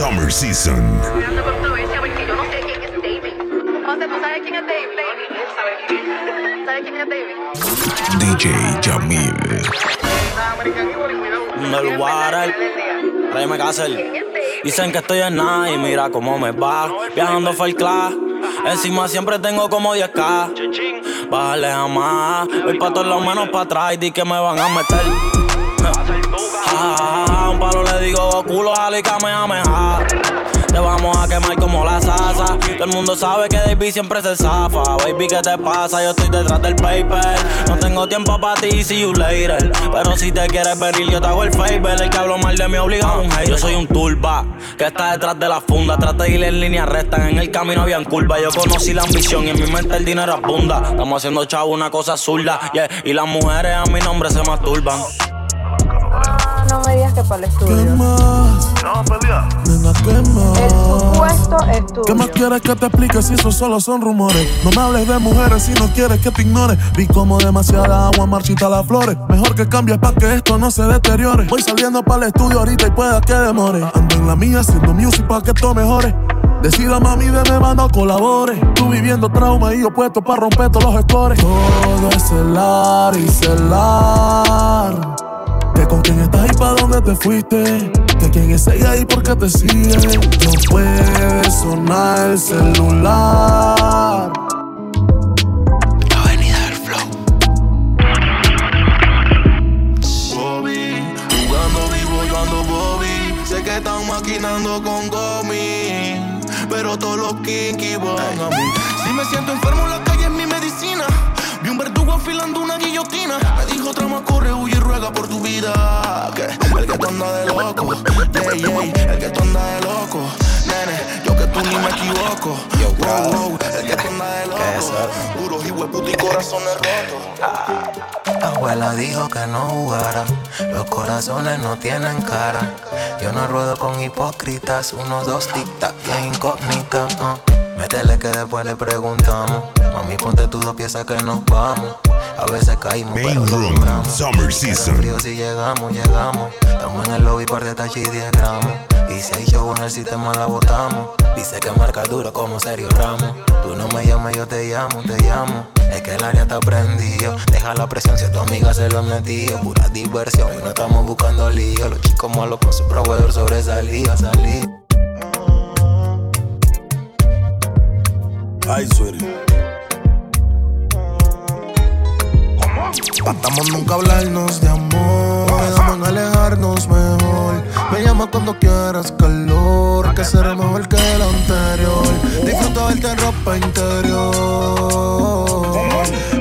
Summer Season. DJ Jamil. el water, Rayme Castle. Dicen que estoy en nada y mira cómo me va. Viajando fue el class. Encima siempre tengo como 10k. Bájale jamás. Voy pa' todos los menos pa' atrás y di que me van a meter. Un palo le digo culo, jale y kamehameha. Te vamos a quemar como la salsa. Todo el mundo sabe que David siempre se zafa. Baby, ¿qué te pasa? Yo estoy detrás del paper. No tengo tiempo para ti, see you later. Pero si te quieres venir, yo te hago el favor. El que hablo mal de mí obliga a un hate. Yo soy un turba que está detrás de la funda. Trata de ir en línea recta. En el camino habían curva. Yo conocí la ambición y en mi mente el dinero abunda. Estamos haciendo chavo una cosa zurda. Y las mujeres a mi nombre se masturban. Que para el estudio. ¿Qué más? No, pelea. Nena, ¿qué más? El supuesto es tuyo. ¿Qué más quieres que te explique si eso solo son rumores? No me hables de mujeres si no quieres que te ignore. Vi como demasiada agua marchita las flores. Mejor que cambies pa' que esto no se deteriore. Voy saliendo para el estudio ahorita y pueda que demore. Ando en la mía haciendo music pa' que esto mejore. Decida mami de me no colabore. Tú viviendo trauma y yo puesto pa' romper todos los scores. Todo es celar y celar. Que con quién estás y pa' dónde te fuiste. Que quién es ella y por qué te sigue. No puede sonar el celular. Bobby, jugando vivo yo ando Bobby. Sé que están maquinando con Gomi, pero todos los kinky van a mí. Si me siento enfermo, la calle es mi medicina. Un verdugo afilando una guillotina. Me dijo trama, corre, huye y ruega por tu vida. Que el que te anda de loco, yeah, yeah, el que te anda de loco. Nene, yo que tú ni me equivoco. Wow, wow, el que te anda de loco. Puros y hueputos y corazones rotos. La abuela dijo que no jugara, los corazones no tienen cara. Yo no ruedo con hipócritas, unos dos tic-tac incógnita. uh. Métele que después le preguntamos. Mami, ponte tus dos piezas que nos vamos. A veces caímos, Main pero Room, logramos. Summer Season. frío si llegamos, llegamos. Estamos en el lobby, par de tachis y 10 gramos. Y si hay show en el sistema, la botamos. Dice que marca duro como Sergio Ramos. Tú no me llamas, yo te llamo, te llamo. Es que el área está prendido. Deja la presión si a tu amiga se lo han metido. Pura diversión y no estamos buscando lío. Los chicos malos con su proveedor sobresalía, salí. Ay. Tratamos nunca hablarnos de amor. Quedamos en alejarnos mejor. Me llama cuando quieras calor. Que será mejor que el anterior. Disfruta verte en ropa interior.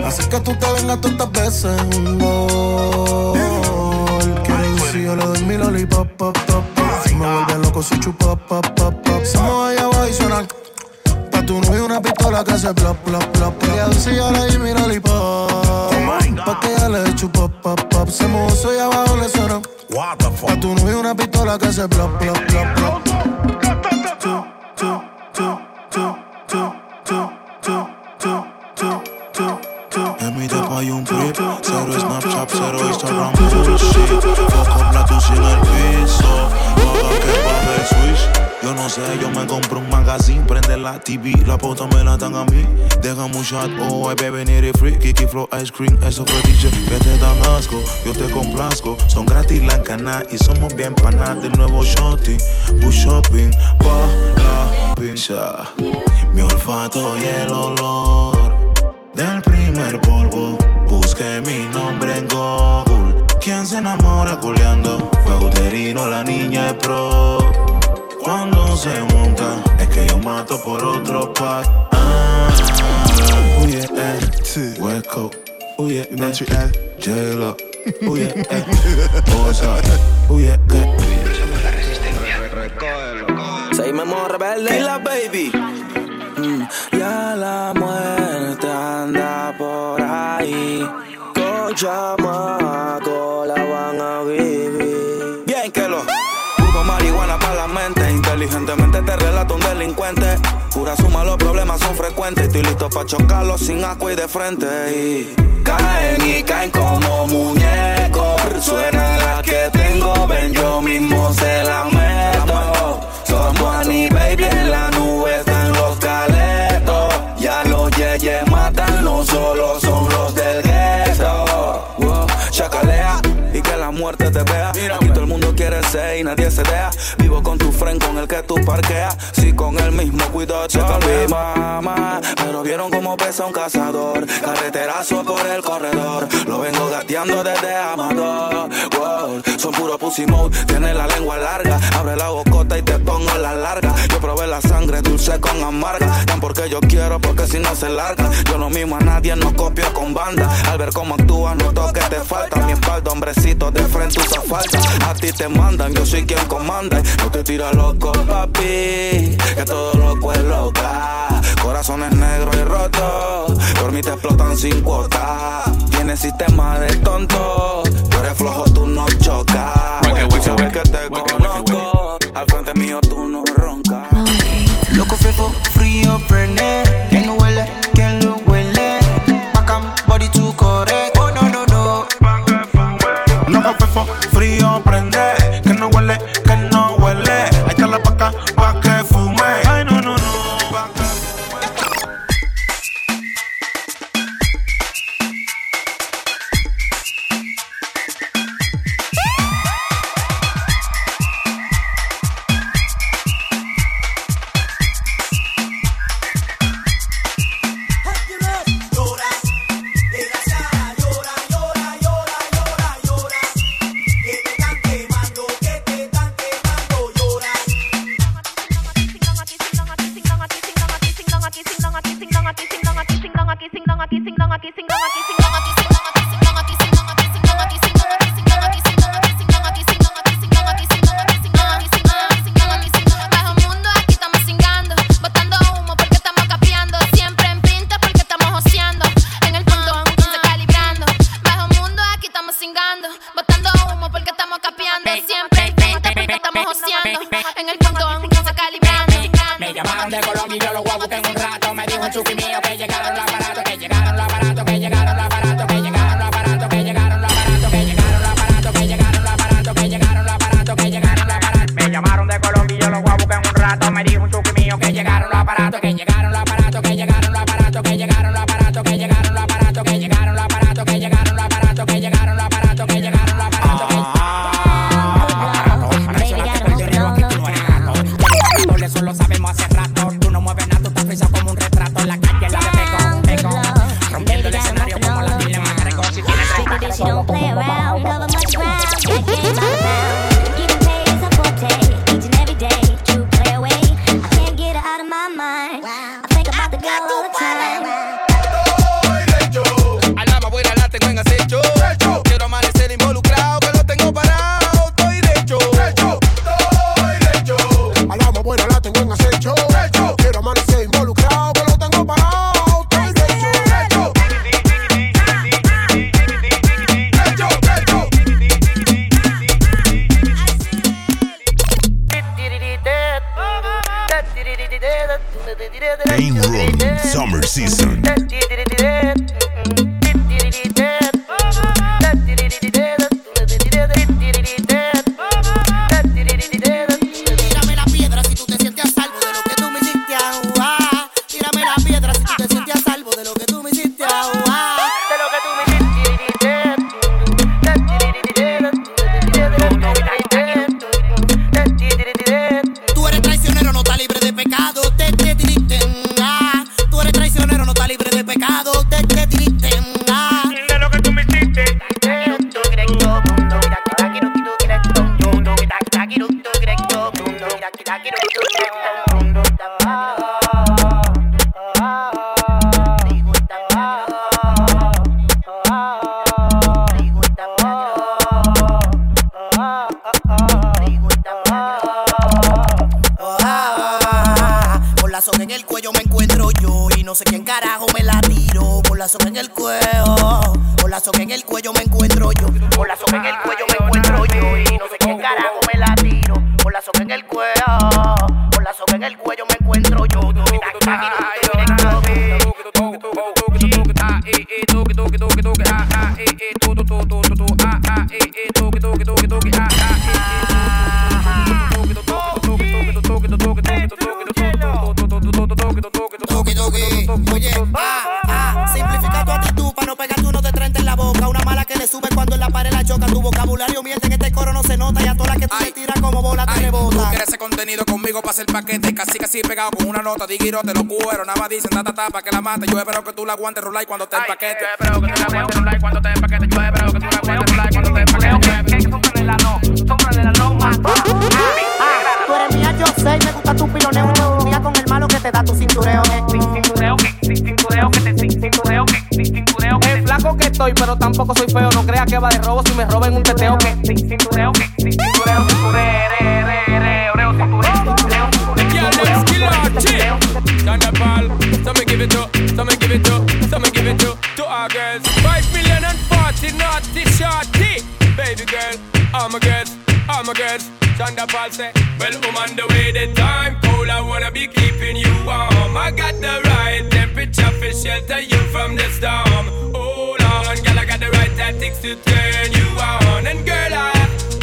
Así que tú te vengas todas estas veces un gol. Quieres si yo le doy mi lollipop, pop, pop, pop. Si me vuelve loco, si chupa, pop, pop, pop. Se me allá abajo y suena. Tu novio una pistola que hace plop, plop, plop, plop. Ella dice ya le di mi lollipop. Pa' que ella le chupa, pop, pop. Se eso y abajo le suena. What the fuck? Pa' tu novio una pistola que hace chu, chu, chu, chu. En mi depa hay un cero Snapchat, cero Instagram, bullshit. Fuck up la tuya en el piso, haga que baje el switch. Yo no sé, yo me compro un magazine, prende la TV, la pauta me la dan a mí. Déjame un shot, oh, ay, baby, need it free. Kiki Flow Ice Cream, eso fue DJ, que te dan asco, yo te complazco. Son gratis la cana y somos bien panas del nuevo shorty. Push shopping, pa' la pincha. Mi olfato y el olor del primer polvo. Busqué mi nombre en Google. ¿Quién se enamora culeando? Fue uterino, la niña es pro. Cuando se monta, es que yo mato por otro pack. Ah, uy, eh, hueco. Uy, eh, J-Lo. Uy, eh, Osa. Uy, eh, Seguimos modo rebelde. Y la baby. Mm, ya la muerte anda por ahí. Con chamaco Diligentemente te relato un delincuente. Pura suma, los problemas son frecuentes. Estoy listo para chocarlos sin agua y de frente. Y caen y caen como muñecos. Suena la que tengo, ven, yo mismo se la meto. Somos Annie Baby en la nube, están los caletos. Ya los yeyes matan, no solo son muerte Aquí todo el mundo quiere ser y nadie se deja. Vivo con tu friend, con el que tú parqueas. Si con el mismo cuidado, mi mamá. Pero vieron cómo pesa un cazador. Carreterazo por el corredor. Lo vengo gateando desde Amador. Wow puro pussy mode. Tiene la lengua larga, abre la bocota y te pongo la larga. Yo probé la sangre dulce con amarga. Tan porque yo quiero, porque si no se larga. Yo no mimo a nadie, no copio con banda. Al ver cómo actúas, noto que te falta. Mi espalda, hombrecito, de frente usa falta. A ti te mandan, yo soy quien comanda. No te tira loco, papi. Que todo loco es loca. Corazones negros y rotos. Por te explotan sin cuota. Tienes sistema de tonto eres flojo, tú no chocas. Tú sabes que te conozco. Al frente mío tú no roncas. Loco, fresco, frío, prende paquete. Casi casi pegado con una nota. Diguirote, lo cuero. Nada más dicen ta ta ta pa' que la mate. Yo espero que tú la aguantes rolar cuando te empaquete. Yo espero que tú la aguantes rolar cuando te empaquete. Yo espero que tú la aguantes rolar cuando te Tú eres mía, yo sé, y me gusta tu piloneo. No un día con el malo que te da tu cintureo. Cintureo que, cintureo que te cintureo que, cintureo que. El flaco que estoy, pero tampoco soy feo. No crea que va de robo si me roben un teteo que. Cintureo que, cintureo, Yeah, I'm a girl. Thunderball say, well, I'm on the way, the time cold. I wanna be keeping you warm. I got the right temperature for shelter you from the storm. Hold on, girl, I got the right tactics to turn you on. And girl, I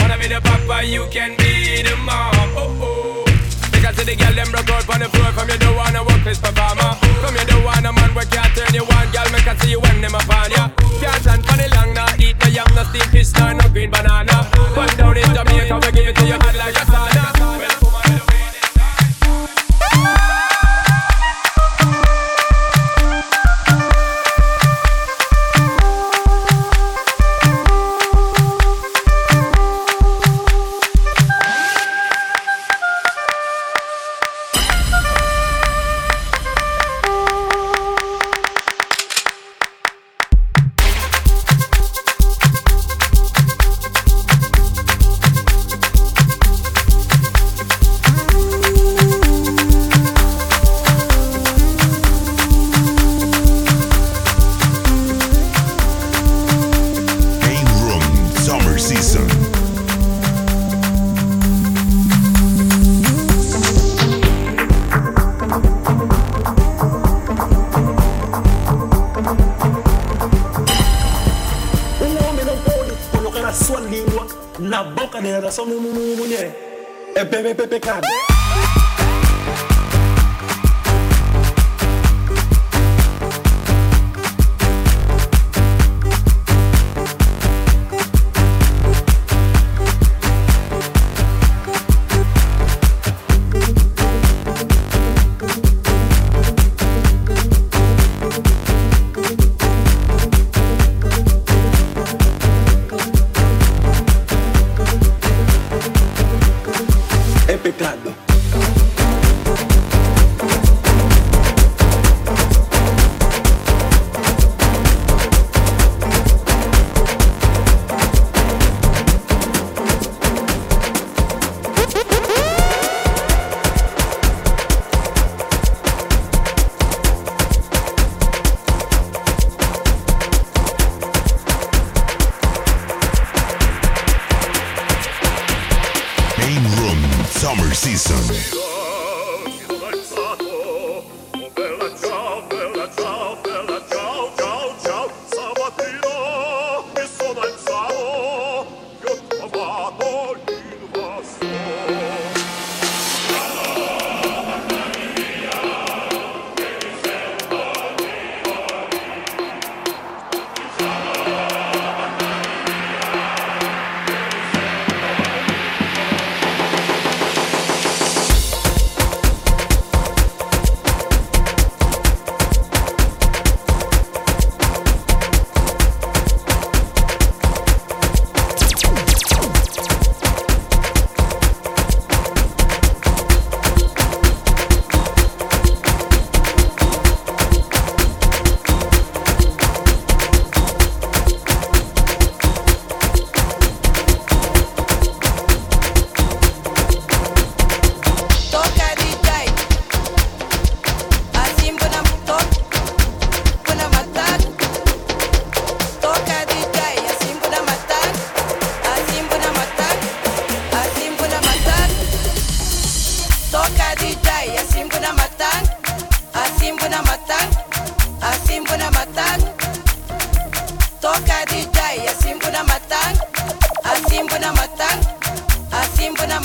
wanna be the papa, you can be the mom. Oh, oh. Because the girl them broke out on the floor From you don't wanna work this performer From you don't want a man where can't turn you on Girl, me can see you when them upon ya Can't stand the long, nah Eat no yam, no steam fish, nah, no green banana Jamaica, we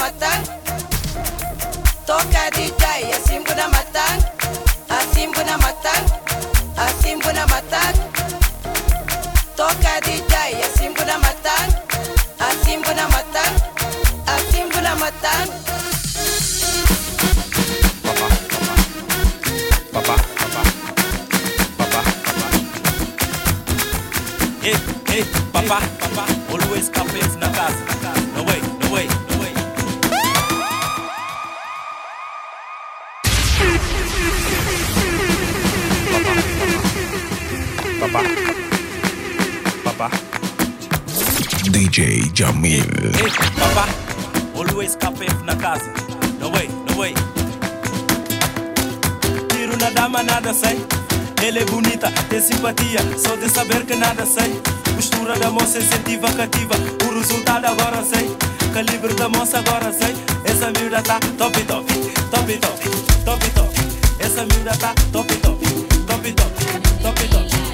matang toka DJ asimbu na matang asimbu na matang asimbu na matang toka DJ asimbu na matang asimbu na matang asimbu na matang Papa, papa, papa, papa, papa. Hey, eh, hey, papa, papa, always campaigns na na casa. DJ Jamil. Hey, papa, always cafe na casa. No way, no way. Tiro na dama, nada sei. Ela é bonita, tem simpatia, só de saber que nada sei. Postura da moça é incentiva, cativa, o resultado agora sei. Calibre da moça agora sei. Essa miúda tá top top, top top, top top. Essa miúda tá top top, top top, top top.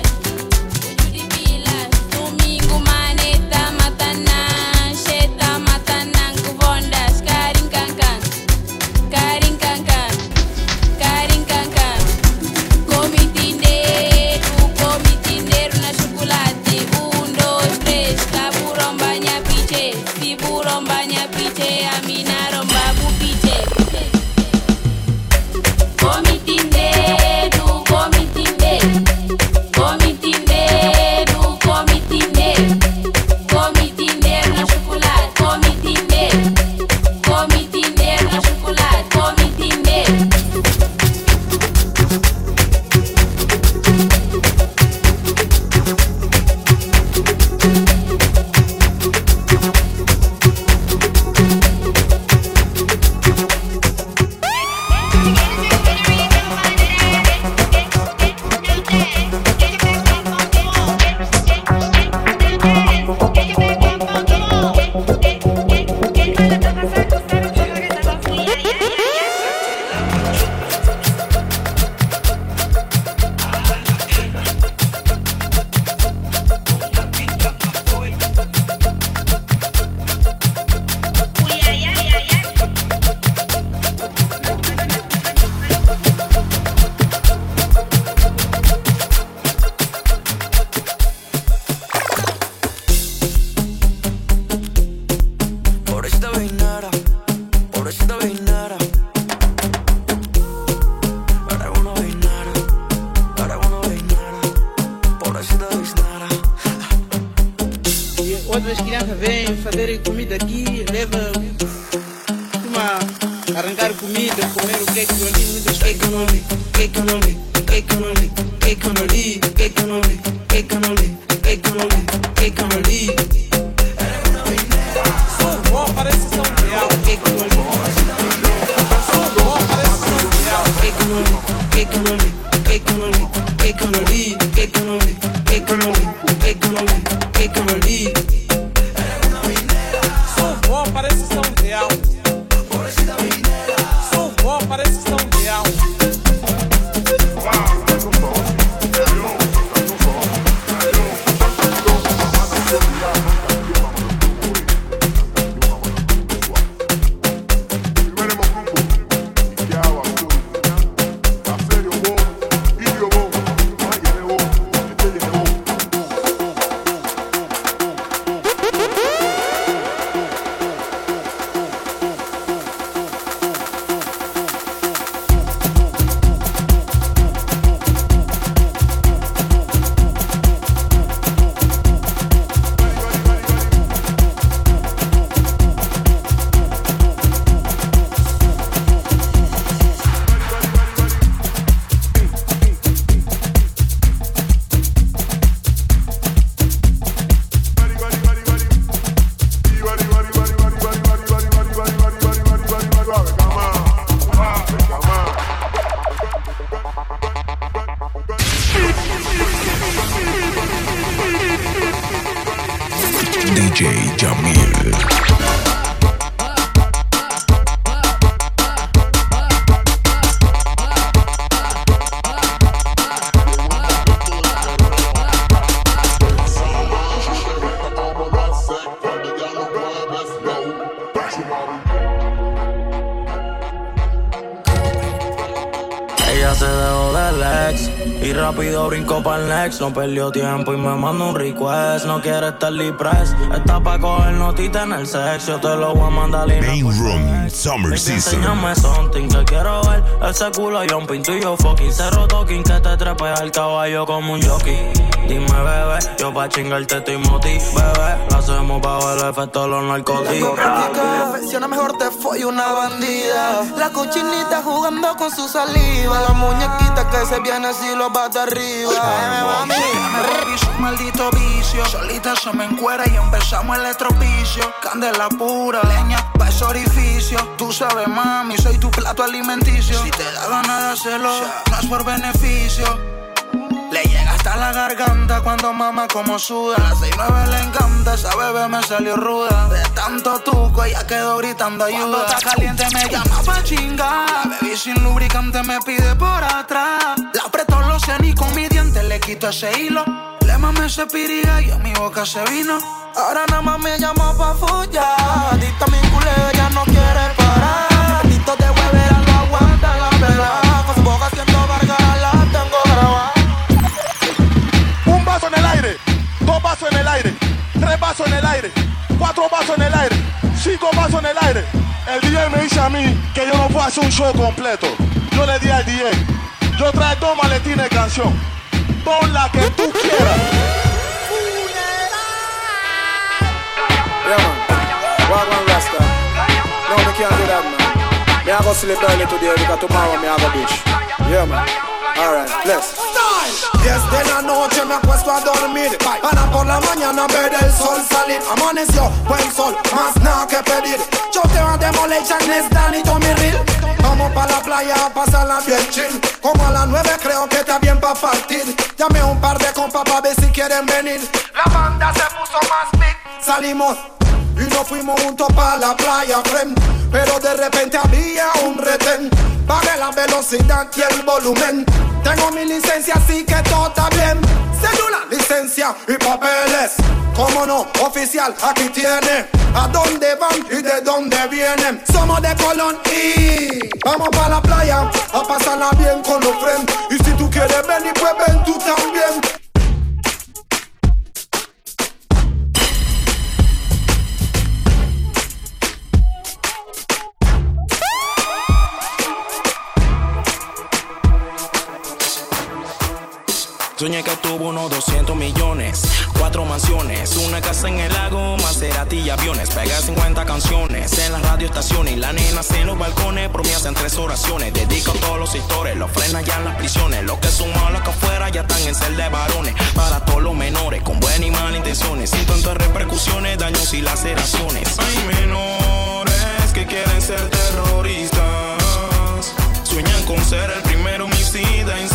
Perdió tiempo y me manda un request. No quiere estar press. Está pa' coger notita en el sexo. Yo te lo voy a mandar y Main Room Summer Season. Enséñame something que quiero ver Ese culo jumping, tú y yo fucking Cerro talking que te trepe al caballo como un jockey Dime bebé, yo pa' chingarte estoy moti Bebé, lo hacemos bajo el efecto de los narcóticos Mejor te fue una bandida. La cochinita jugando con su saliva. La muñequita que se viene así lo bate arriba. Me reviso un maldito vicio. Solita se me encuera y empezamos el estropicio. Candela pura, leña pa' ese orificio. Tú sabes, mami, soy tu plato alimenticio. Si te da ganas de hacerlo, no es por beneficio. Le llega hasta la garganta cuando mama como suda. A las 6-9 le encanta, esa bebé me salió ruda. De tanto tuco, ella quedó gritando ayuda. Cuando está caliente me llama pa' chingar. La baby sin lubricante me pide por atrás. La apretó los senos y con mi diente le quito ese hilo. Le mamé ese pirija y a mi boca se vino. Ahora nada más me llama pa' follar. Adicta a mi culeo, ella no quiere parar. Adicto de huevera, dos vasos en el aire, tres vasos en el aire, cuatro vasos en el aire, cinco vasos en el aire. El DJ me dice a mí que yo no puedo hacer un show completo. Yo le di al DJ, yo trae dos maletines de canción. Pon la que tú quieras. Yeah, man. One Rasta. No, me can't do that, man. Me I go sleep early today because tomorrow me I go beach. Yeah, man. Alright, bless. Desde la noche me acuesto a dormir. Para por la mañana ver el sol salir. Amaneció, buen sol, más nada que pedir. Yo te voy a demoler Charles, Danny, Tommy Real Vamos pa' la playa a pasarla bien chill. Como a las nueve creo que está bien pa' partir. Llamé a un par de compas pa' ver si quieren venir. La banda se puso más big. Salimos y nos fuimos juntos pa' la playa, friend. Pero de repente había un retén. Pagué la velocidad y el volumen Tengo mi licencia así que todo está bien. Cédula, licencia y papeles. Como no, oficial, aquí tiene. A dónde van y de dónde vienen Somos de Colón y Vamos pa' la playa a pasarla bien con los friends. Y si tú quieres venir, pues ven tú también Soñé que tuvo unos 200 millones, cuatro mansiones, una casa en el lago, Maserati y aviones. Pega 50 canciones en las radioestaciones y la nena en los balcones. Promesas en tres oraciones, dedico a todos los sectores, los frenan ya en las prisiones. Los que son malos acá afuera ya están en cel de varones. Para todos los menores, con buenas y malas intenciones, sin tantas repercusiones, daños y laceraciones. Hay menores que quieren ser terroristas, sueñan con ser el primer homicida en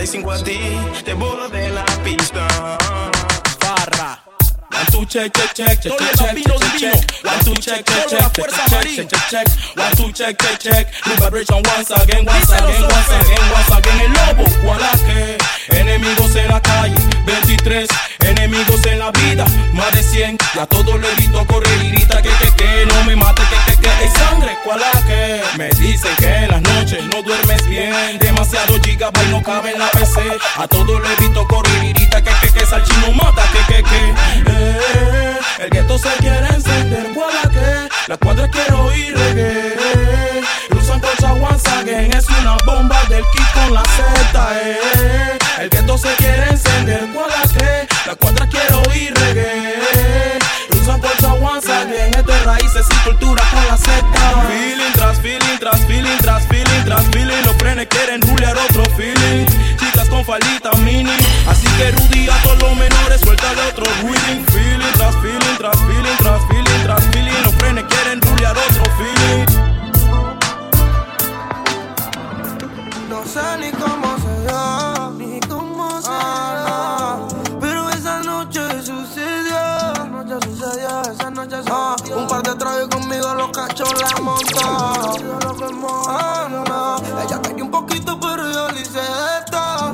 95 a ti, te borro de la pista. Barra. One two check check check check check check check check. Check check check check check One check check check. New vibration once again once el lobo enemigos en la calle 23 enemigos en la vida más de 100 ya todo lo he visto correr grita que que que no me mate que que, hay sangre, ¿cuál que? Me dicen que en las noches no duermes bien, demasiado gigabyte no cabe en la PC. A grito correr y grita que, que, que, salchino mata, que, que, que. Eh, el gueto se quiere encender, ¿cuál que? La cuadra quiero oír reggae. Usan cosa once again, es una bomba del kit con la Z, eh. El gueto se quiere encender, ¿cuál que? La cuadra quiero oír reggae. Usan cosa once again, esto es raíces y cultura con la Z. Feeling tras feeling, tras feeling, tras feeling, tras feeling. Los frenes quieren rulear otro feeling. Chicas con faldita mini. Así que Rudy a todos los menores, suelta de otro reading. Feeling tras feeling, tras feeling, tras feeling, tras feeling. Los frenes quieren rulear otro feeling. No sé ni sucedió. un par de tragos conmigo los cachos la montó. Ah, no. Ella un poquito, pero yo le hice esto.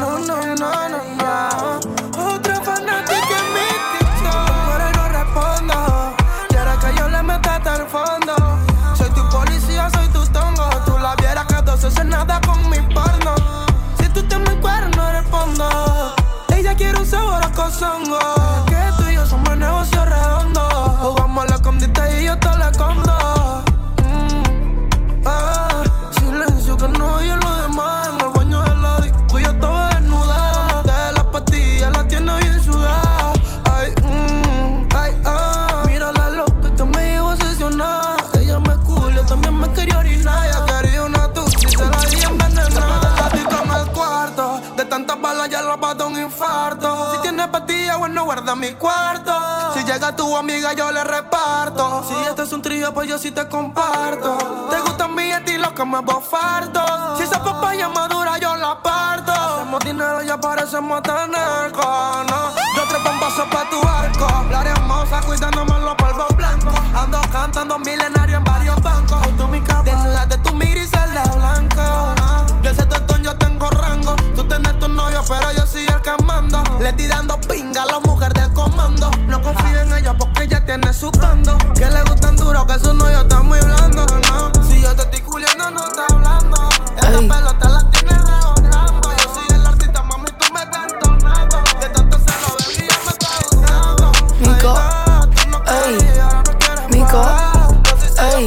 No, no, no, no, Si llega tu amiga, yo le reparto. Si este es un trío, pues yo sí te comparto. Te gustan mis estilos que me farto. Si esa papaya madura, yo la parto. Hacemos dinero y aparecemos tener no. Yo trepo un paso pa' tu arco. La hermosa cuidándome los polvos blancos. Ando cantando milenario en varios bancos. Tú mi de tu miris el de blanco. Yo ese tostón, yo tengo rango. Tú tienes tu novio, pero yo soy el que. Le estoy dando tiene su bando. Que le gustan duro, que su novio está muy blando. No. Si yo te estoy culiando, no te hablando. Esta pelota la tiene rebotando. Yo soy el artista, mami, tú me estás entonando. De tanto se lo ven y ya me está gustando. Mico, ey, Mico, ey,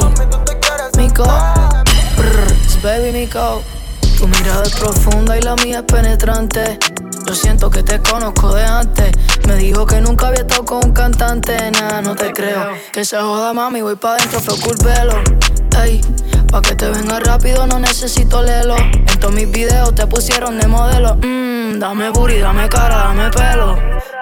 Mico, Brr, baby Mico. Tu mirada es profunda y la mía es penetrante. Yo siento que te conozco de antes. Me dijo que nunca había estado con un cantante. Nah, no te creo. Que se joda, mami, voy pa' dentro, fue cool velo. Ey, pa' que te venga rápido, no necesito lelo. En todos mis videos te pusieron de modelo. Mmm, dame booty, dame cara, dame pelo.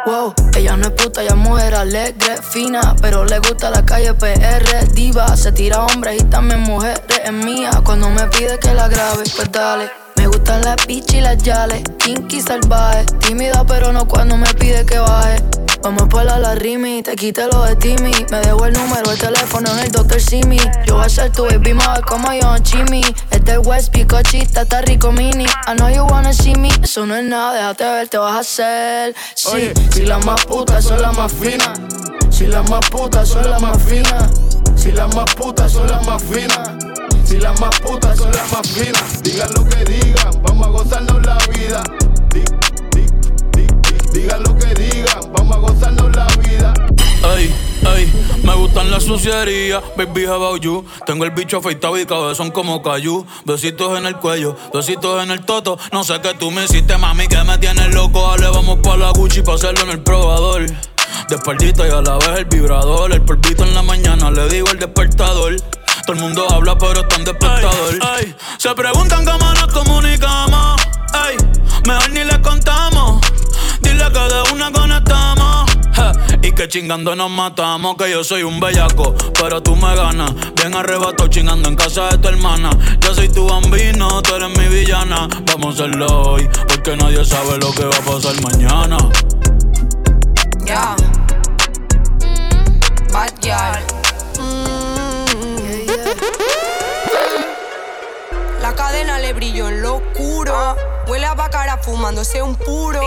Wow, ella no es puta, ella es mujer alegre, fina, pero le gusta la calle PR, diva, se tira hombres y también mujeres, es mía, cuando me pide que la grabe, pues dale. Gustan las bitch y las yales, kinky salvaje, tímida pero no cuando me pide que baje. Vamos por la, la rimi, te quite lo de Timmy. Me dejo el número, el teléfono en el Dr. Simi. Yo voy a ser tu baby mother como yo, Chimmy. Es del West, picochita, está rico mini. I know you wanna see me, eso no es nada, déjate ver, te vas a hacer. Sí, si las más putas son las más finas. Si las más putas son las más finas. Si las más putas son las más finas. Si las más putas son las más finas. Digan lo que digan, vamos a gozarnos la vida. Di- di- di- di- Digan lo que digan, vamos a gozarnos la vida. Ey, ey, me gustan las sucierías, baby how about you Tengo el bicho afeitado y cabezón como cayú Besitos en el cuello, besitos en el toto. No sé qué tú me hiciste, mami, que me tienes loco. Dale, vamos pa' la Gucci pa' hacerlo en el probador. De y a la vez el vibrador. El polvito en la mañana, le digo el despertador Todo el mundo habla pero está en despertador Ey, Se preguntan cómo nos comunicamos. Ey, mejor ni le contamos. Dile que de una conectamos. Je, Y que chingando nos matamos Que yo soy un bellaco, pero tú me ganas. Bien arrebato chingando en casa de tu hermana. Yo soy tu bambino, tú eres mi villana. Vamos a hacerlo hoy, porque nadie sabe lo que va a pasar mañana. Ya. Bad girl. La cadena le brilló en lo oscuro. Huele a bacara fumándose un puro.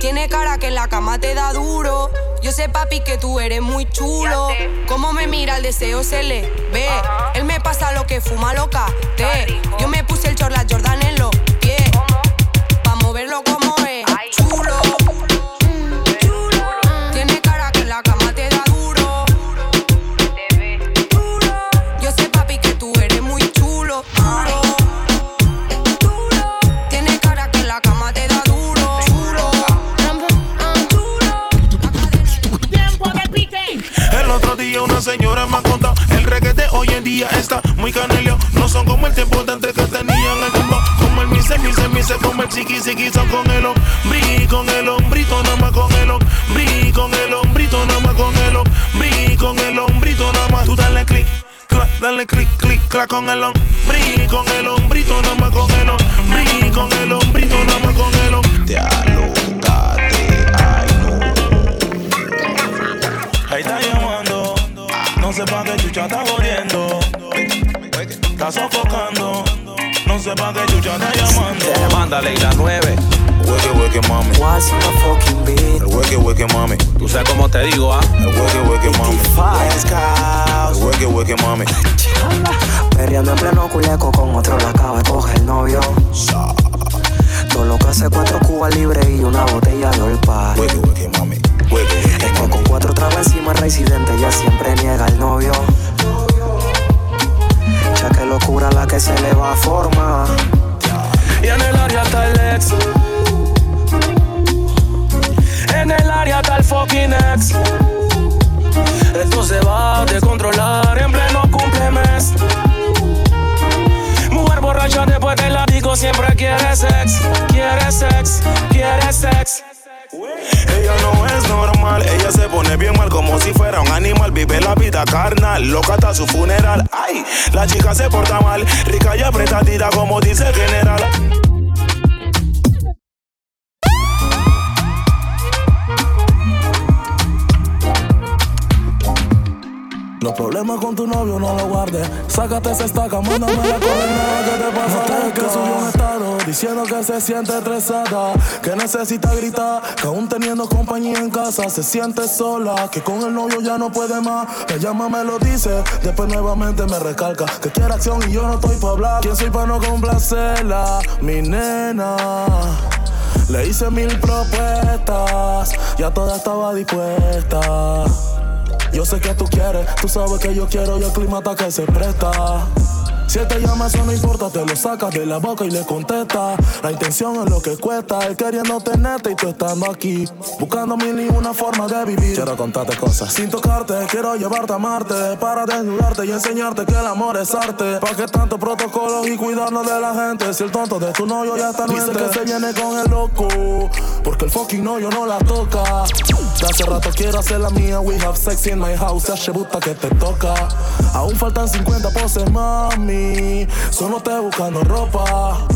Tiene cara que en la cama te da duro. Yo sé, papi, que tú eres muy chulo. Como me mira, el deseo se le ve. Él me pasa lo que fuma loca. Te. Yo me puse el chorla Jordan en los señora me ha contado El reguete hoy en día está muy canelio No son como el tiempo de antes que tenían el tiempo Como el mise, mise, mise Como el chiqui, chiqui Son con el hombrí, con el hombrito Nada más con el hombrí, con el hombrito Nada más con el hombrí, con el hombrito Nada más tú dale click Dale click, click, clac con el hombrí Con el hombrito Nada más con el hombrí Con el hombrito Nada más con el hombrí Te alocaste, ay Ahí está llamando, no sé pa' qué chucha está jodiendo. Está sofocando, no sé pa' qué chucha está llamando. Mándale y la 9. Hueque, hueque, mami. What's on the fucking beat? El hueque, hueque, mami. Tú sabes cómo te digo, ah. El hueque, hueque, mami. El hueque, hueque, mami. Perreando en pleno culeco con otro la acaba de coger el novio. Todo lo que hace cuatro cubas libres y una botella de olpa. Hueque, hueque, mami. Cuatro tragos encima el residente, ella siempre niega al novio. Ya que locura la que se le va a formar. Y en el área está el ex. En el área está el fucking ex. Esto se va a descontrolar en pleno cumplemes. Mujer borracha después del látigo siempre quiere sex, quiere sex, quiere sex. Ella no es normal, ella se pone bien mal como si fuera un animal. Vive la vida carnal, loca hasta su funeral. Ay, la chica se porta mal, rica y apretadita como dice el general. Con tu novio no lo guardes. Sácate esa estaca, mándame la coordenada que te pasa. que subió un estado diciendo que se siente estresada, que necesita gritar, que aún teniendo compañía en casa se siente sola, que con el novio ya no puede más. Me llama, me lo dice, después nuevamente me recalca que quiere acción y yo no estoy para hablar. ¿Quién soy para no complacerla? Mi nena. Le hice mil propuestas, ya toda estaba dispuesta. Yo sé que tú quieres, tú sabes que yo quiero y el clima está que se presta. Si él te llama, eso no importa, te lo sacas de la boca y le contesta. La intención es lo que cuesta, él queriendo tenerte y tú estando aquí. Buscando mil y una forma de vivir. Quiero contarte cosas. Sin tocarte, quiero llevarte a Marte. Para desnudarte y enseñarte que el amor es arte. ¿Para qué tanto protocolo y cuidarnos de la gente? Si el tonto de tu novio ya está Dice que se viene con el loco. Porque el fucking novio no la toca. De hace rato quiero hacer la mía. We have sex in my house. Se buta que te toca. Aún faltan 50 poses, mami. Solo te buscando ropa.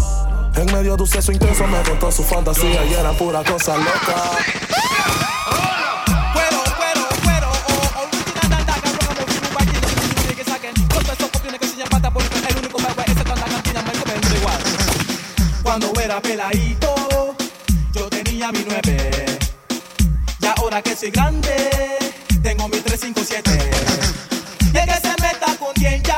En medio de un sexo intenso me contó su fantasía y era pura cosa loca. Cuando era peladito, yo tenía mi nueve. Y ahora que soy grande, tengo mi 357. Y el que se meta con 10 ya,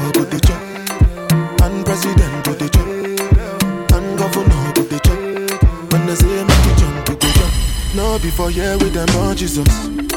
Ambassador good the check, and president good the check, and governor good the check. When I say make we jump, we go jump. No before here with them oh Jesus.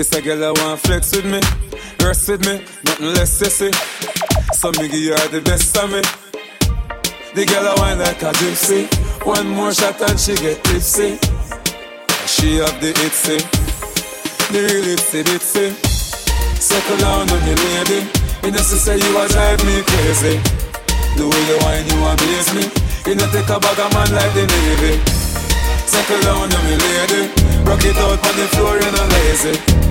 This a girl I want flex with me. Rest with me. Nothing less sissy. So me give you all the best of me. The girl I want like a gypsy. One more shot and she get tipsy. She have the itsy. The real itsy bitsy. Settle down on me, lady. You know, say you a drive me crazy. The way you whine, you amaze me. You know, take a bag of man like the Navy. Settle down on me, lady. Rock it out on the floor, you know, lazy.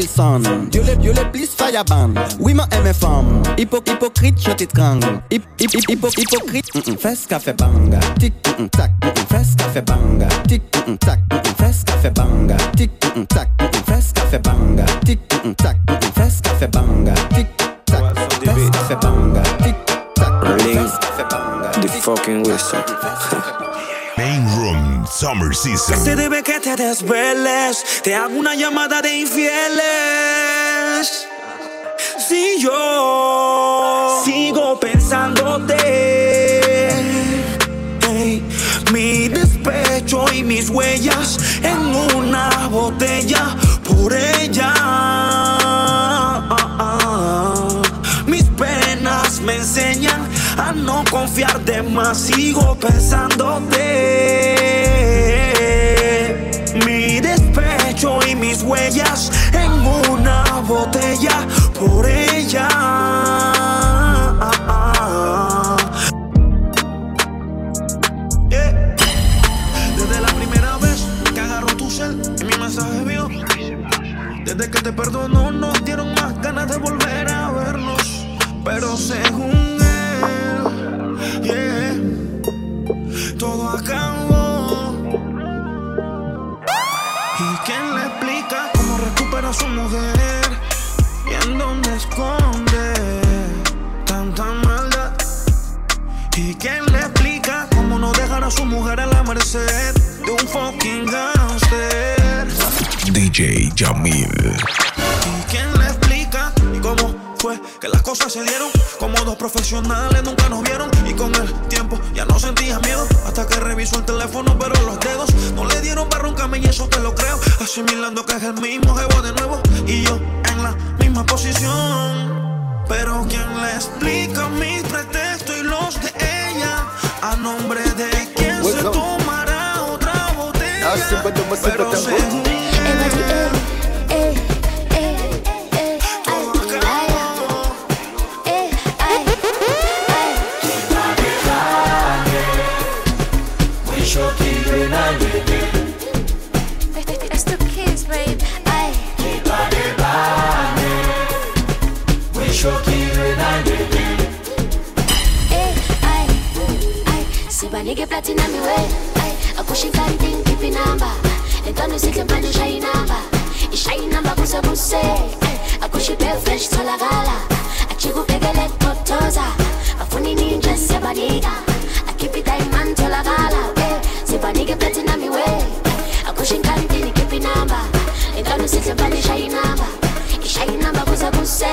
Wilson. Dieu le plus fireban Oui ma aime femme. Hypocrite je t'étrangle Hypocrite. Fais ce qu'a fait banga. Tic tac Fais ce qu'a fait banga. Tic tac Fais ce qu'a fait banga. Tic tac Fais ce qu'a fait banga. Tic tac Fais ce qu'a fait banga. Tic tac Fais ce qu'a fait banga. Tic tac Rolling The fucking Wilson. Summer. Se debe que te desveles, te hago una llamada de infieles. Si yo sigo pensándote, mi despecho y mis huellas en una botella por ella. Mis penas me enseñan a no confiar de más, sigo pensándote. Mis huellas en una botella ¿Y quién le explica? ¿Y cómo fue que las cosas se dieron? Como dos profesionales nunca nos vieron y con el tiempo ya no sentías miedo. Hasta que revisó el teléfono pero los dedos no le dieron para un camino y eso te lo creo. Asimilando que es el mismo jevo de nuevo y yo en la misma posición. Pero quién le explica mis pretextos y los de ella a nombre de quién se tomará otra botella. Pero según katina miwe. Akushika ndin kipi namba? Nentwana usihle manje ushaye inamba ishaye inamba kusebuse akushipe fresh tholakala achikubhekele kukhothoza afuni ninje keep it diamond to the gala. tholakala sibanike platinum iwe akushinka ndini kipi namba? Nentwana shine number. ushaye shine number, inamba kusebuse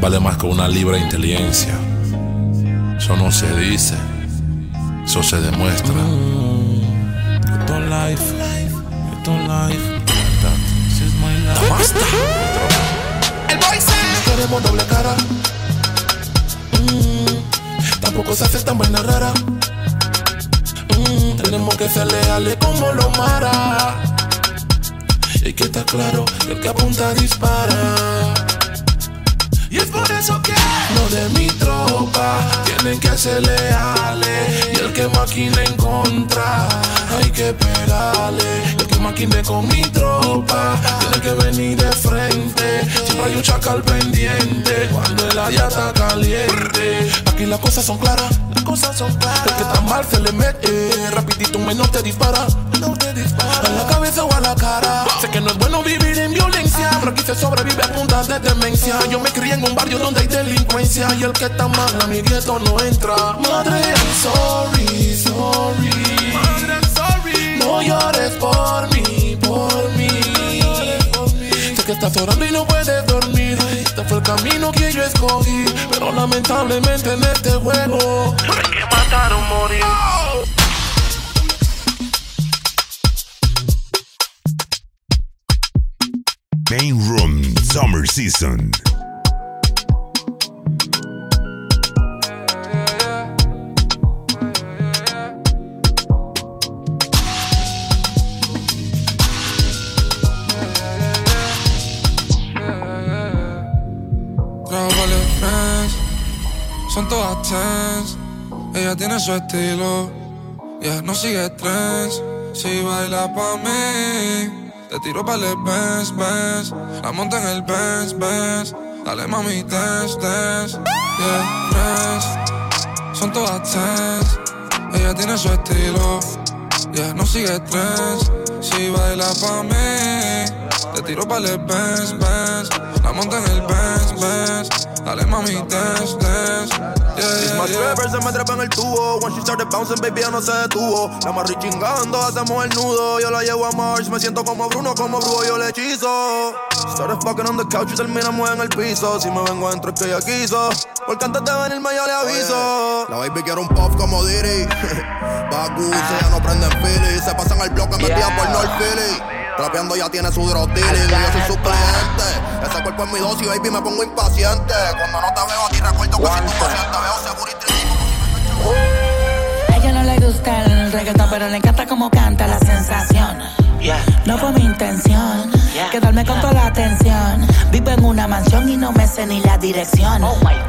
Vale más que una libre inteligencia. Eso no se dice, eso se demuestra. Esto es life, esto es life. Lealtad, this is my life. Basta. El boy se queremos doble cara. Mm, tampoco se hace tan buena rara. Mm, tenemos que ser leales como los mara. Y que está claro que el que apunta dispara. Y es por eso que los de mi tropa tienen que ser leales. Y el que maquine en contra, hay que esperarle. El que maquine con mi tropa, tiene que venir de frente. Siempre hay un chacal pendiente cuando el área está caliente. Aquí las cosas son claras, las cosas son claras. El que está mal se le mete, rapidito un menor te dispara. No te dispara. A la cabeza o a la cara. Sé que no es bueno vivir en violencia, pero aquí se sobrevive a punta de demencia. Yo me crié en un barrio donde hay delincuencia y el que está mal a mi gueto no entra. Madre, I'm sorry, sorry. Madre, I'm sorry. No llores por mí, por mí. Sé que estás orando y no puedes dormir. Este fue el camino que yo escogí, pero lamentablemente en este juego hay que matar o morir. Main Room Summer Season. Son todas tens. Ella tiene su estilo, ya no sigue trends. Si baila pa' mí, te tiro pa' el Benz, Benz. La monta en el Benz, Benz. Dale mami, dance, dance. Yeah, friends, son todas tens. Ella tiene su estilo, ya no sigue trends. Si baila pa' mí, te tiro pa' el Benz, Benz. La monta en el Benz, Benz. Dale mami, dance, dance. Yeah, It's my yeah, trapper, se me trepa en el tubo. When she started bouncing, baby, ya no se detuvo. La amarré chingando, hacemos el nudo. Yo la llevo a Mars, me siento como Bruno, como Brujo, yo le hechizo. Started fucking on the couch y terminamos en el piso. Si me vengo adentro es que ella quiso. Porque antes de venirme yo le aviso. La baby quiere un puff como Diddy. Bagus, ella no prende en Philly. Se pasan al bloque metida por North Philly. Trapeando ya tiene su y yo soy su cliente. Ese cuerpo es mi dosis, baby, me pongo impaciente. Cuando no te veo a ti recuerdo que si tú paciente veo seguro y A ella no le gusta el reggaetón, pero le encanta cómo canta la sensación. No fue mi intención quedarme con toda la atención. Vivo en una mansión y no me sé ni la dirección.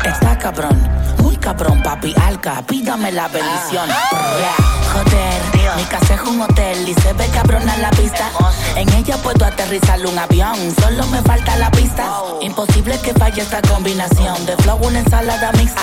Está cabrón, muy cabrón, papi alca, pídame la bendición. Brr, Joder, mi casa es un hotel y se ve cabrona la pista. En ella puedo aterrizar un avión, solo me falta la pista. Imposible que falle esta combinación de flow, una ensalada mixta.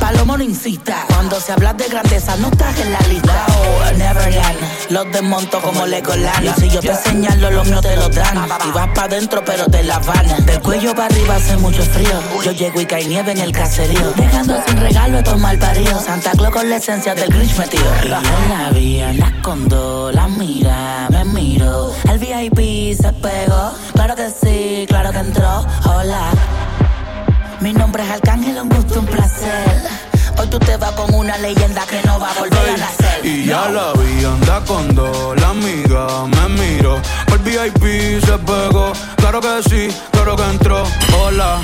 Palomo no incita, cuando se habla de grandeza no estás en la lista. Oh, Neverland, los desmonto como Legoland. Y si yo te señalo, los míos te lo dan. Y vas pa' dentro, pero te la van. Del cuello para arriba hace mucho frío. Yo llego y cae nieve en el caserío. Dejando sin regalo estos mal paridos. Santa Claus con la esencia del Grinch metido. En la vía, la condo, la mira, me miro. El VIP se pegó. Claro que sí, claro que entró. Hola. Mi nombre es Arcángel, un gusto, un placer. Hoy tú te vas con una leyenda que no va a volver a nacer. Y ya la vi, anda con dos, la amiga me miró. Por VIP se pegó, claro que sí, claro que entró. Hola,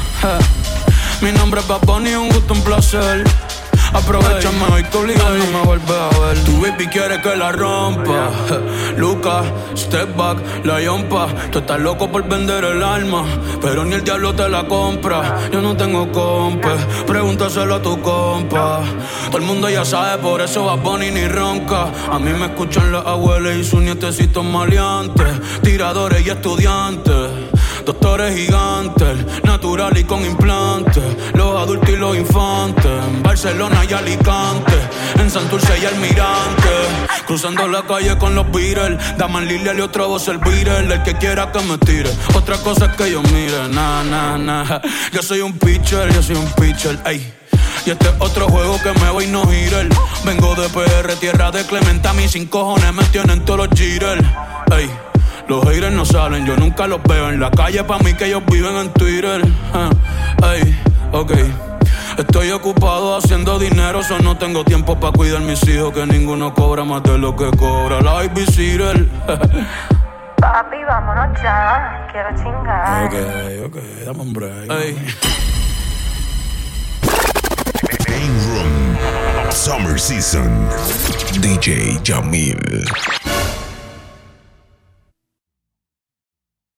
mi nombre es Bunny, un gusto, un placer. Aprovechame hoy que obligado no me vuelve a ver. Tu baby quiere que la rompa. Lucas, step back, la yompa. Tú estás loco por vender el alma, pero ni el diablo te la compra. Yo no tengo compa, pregúntaselo a tu compa. Todo el mundo ya sabe, por eso va Bunny ni ronca. A mí me escuchan las abuelas y sus nietecitos maleantes, tiradores y estudiantes. Doctores gigantes, natural y con implantes. Los adultos y los infantes. En Barcelona y Alicante. En Santurce y Almirante. Cruzando la calle con los Beatles. Dame Lilia y otra voz el Beatle. El que quiera que me tire. Otra cosa es que yo mire. Nah, nah, nah. Yo soy un pitcher, yo soy un pitcher. Ey. Y este es otro juego que me voy no girar. Vengo de PR, tierra de Clementa. Mis sin cojones me tienen todos los jitters. Ey. Los haters no salen, yo nunca los veo en la calle. Pa' mí que ellos viven en Twitter. Uh, ey, ok. Estoy ocupado haciendo dinero, so no tengo tiempo para cuidar mis hijos, que ninguno cobra más de lo que cobra la babysitter. Papi, vámonos ya. Quiero chingar. ok, ok, dame un break. Ey. Main Room Summer Season. DJ Jamil.